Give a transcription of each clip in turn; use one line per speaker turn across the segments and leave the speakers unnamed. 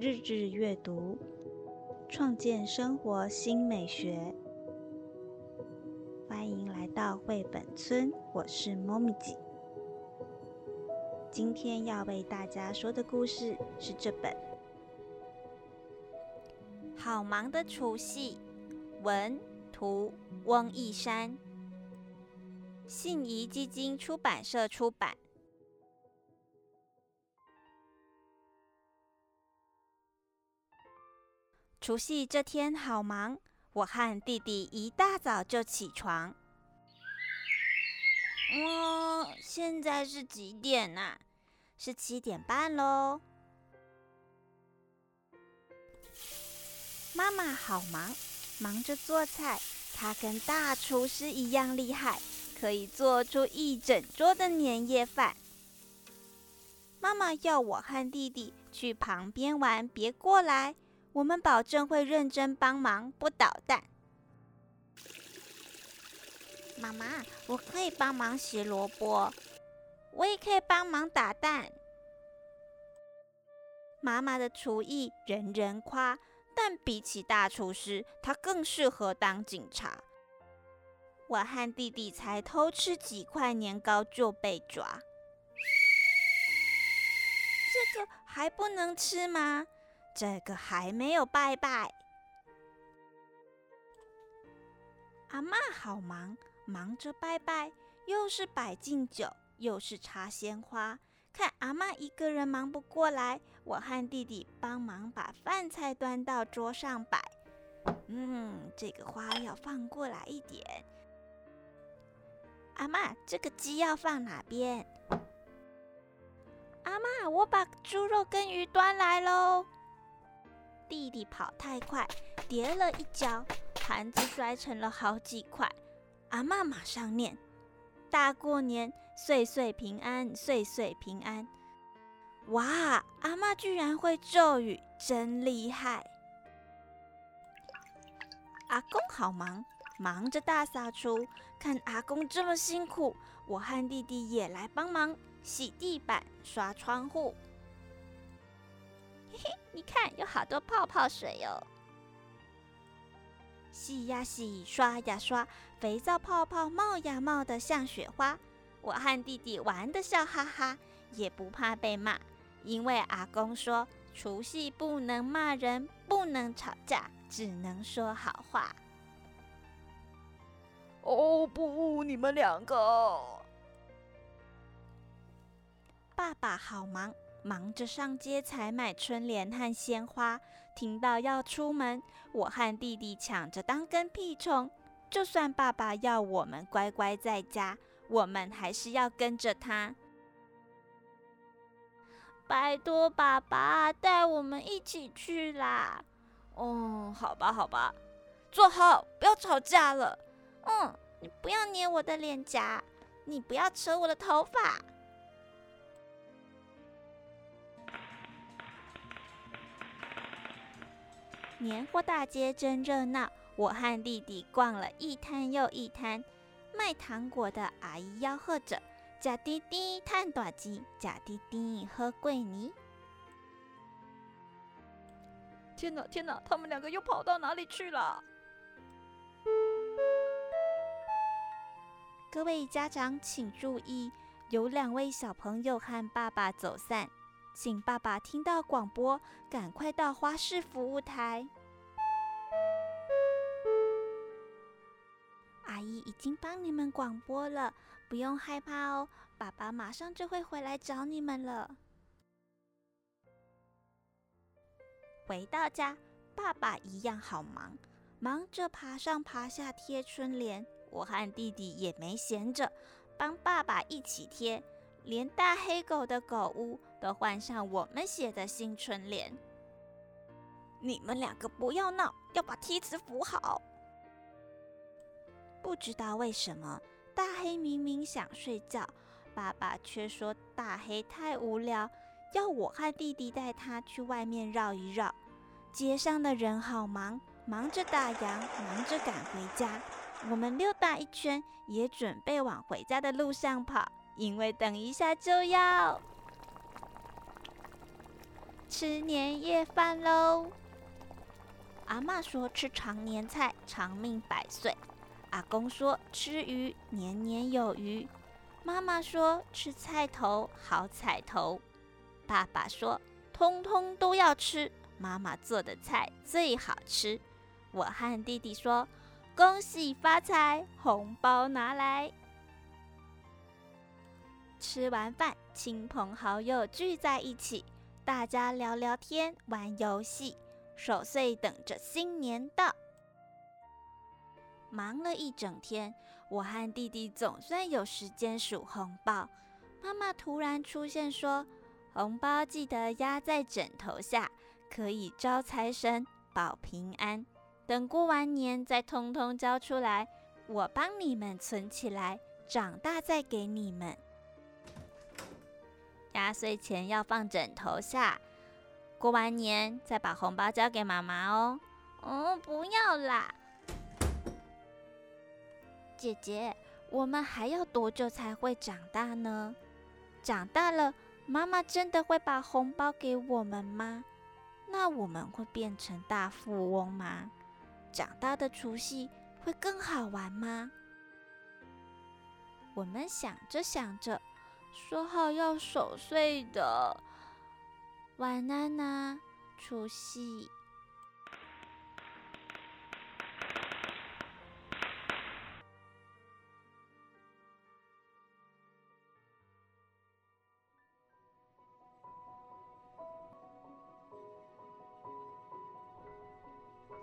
日日阅读，创建生活新美学。欢迎来到绘本村，我是猫咪姐。今天要为大家说的故事是这本《
好忙的除夕》，文图翁义山，信宜基金出版社出版。除夕这天好忙，我和弟弟一大早就起床。嗯，现在是几点呐？是七点半喽。妈妈好忙，忙着做菜。她跟大厨师一样厉害，可以做出一整桌的年夜饭。妈妈要我和弟弟去旁边玩，别过来。我们保证会认真帮忙，不捣蛋。妈妈，我可以帮忙洗萝卜，我也可以帮忙打蛋。妈妈的厨艺人人夸，但比起大厨师，她更适合当警察。我和弟弟才偷吃几块年糕就被抓，这个还不能吃吗？这个还没有拜拜，阿妈好忙，忙着拜拜，又是摆敬酒，又是插鲜花。看阿妈一个人忙不过来，我和弟弟帮忙把饭菜端到桌上摆。嗯，这个花要放过来一点。阿妈，这个鸡要放哪边？阿妈，我把猪肉跟鱼端来喽。弟弟跑太快，跌了一跤，盘子摔成了好几块。阿妈马上念：“大过年，岁岁平安，岁岁平安。”哇，阿妈居然会咒语，真厉害！阿公好忙，忙着大扫除。看阿公这么辛苦，我和弟弟也来帮忙，洗地板，刷窗户。嘿嘿，你看，有好多泡泡水哦！洗呀洗，刷呀刷，肥皂泡泡冒呀冒的像雪花。我和弟弟玩的笑哈哈，也不怕被骂，因为阿公说除夕不能骂人，不能吵架，只能说好话。
哦不，你们两个！
爸爸好忙。忙着上街采买春联和鲜花，听到要出门，我和弟弟抢着当跟屁虫。就算爸爸要我们乖乖在家，我们还是要跟着他。拜托爸爸带我们一起去啦！
哦，好吧，好吧，坐好，不要吵架了。
嗯，你不要捏我的脸颊，你不要扯我的头发。年货大街真热闹，我和弟弟逛了一摊又一摊。卖糖果的阿姨吆喝着：“假滴滴探短机，假滴滴喝桂泥。”
天哪，天哪，他们两个又跑到哪里去了？
各位家长请注意，有两位小朋友和爸爸走散。请爸爸听到广播，赶快到花市服务台。阿姨已经帮你们广播了，不用害怕哦。爸爸马上就会回来找你们了。回到家，爸爸一样好忙，忙着爬上爬下贴春联。我和弟弟也没闲着，帮爸爸一起贴。连大黑狗的狗屋都换上我们写的新春联。你们两个不要闹，要把梯子扶好。不知道为什么，大黑明明想睡觉，爸爸却说大黑太无聊，要我和弟弟带他去外面绕一绕。街上的人好忙，忙着打烊，忙着赶回家。我们溜达一圈，也准备往回家的路上跑。因为等一下就要吃年夜饭喽。阿妈说吃常年菜长命百岁，阿公说吃鱼年年有余，妈妈说吃菜头好彩头，爸爸说通通都要吃，妈妈做的菜最好吃。我和弟弟说恭喜发财，红包拿来。吃完饭，亲朋好友聚在一起，大家聊聊天，玩游戏。守岁等着新年到，忙了一整天，我和弟弟总算有时间数红包。妈妈突然出现说：“红包记得压在枕头下，可以招财神保平安。等过完年再通通交出来，我帮你们存起来，长大再给你们。压岁钱要放枕头下。”过完年再把红包交给妈妈哦。哦，不要啦，姐姐，我们还要多久才会长大呢？长大了，妈妈真的会把红包给我们吗？那我们会变成大富翁吗？长大的除夕会更好玩吗？我们想着想着，说好要守岁的。晚安呐，除夕。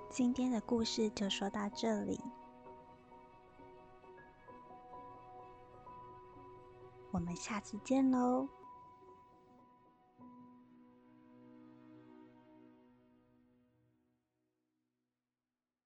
今天的故事就说到这里，我们下次见喽。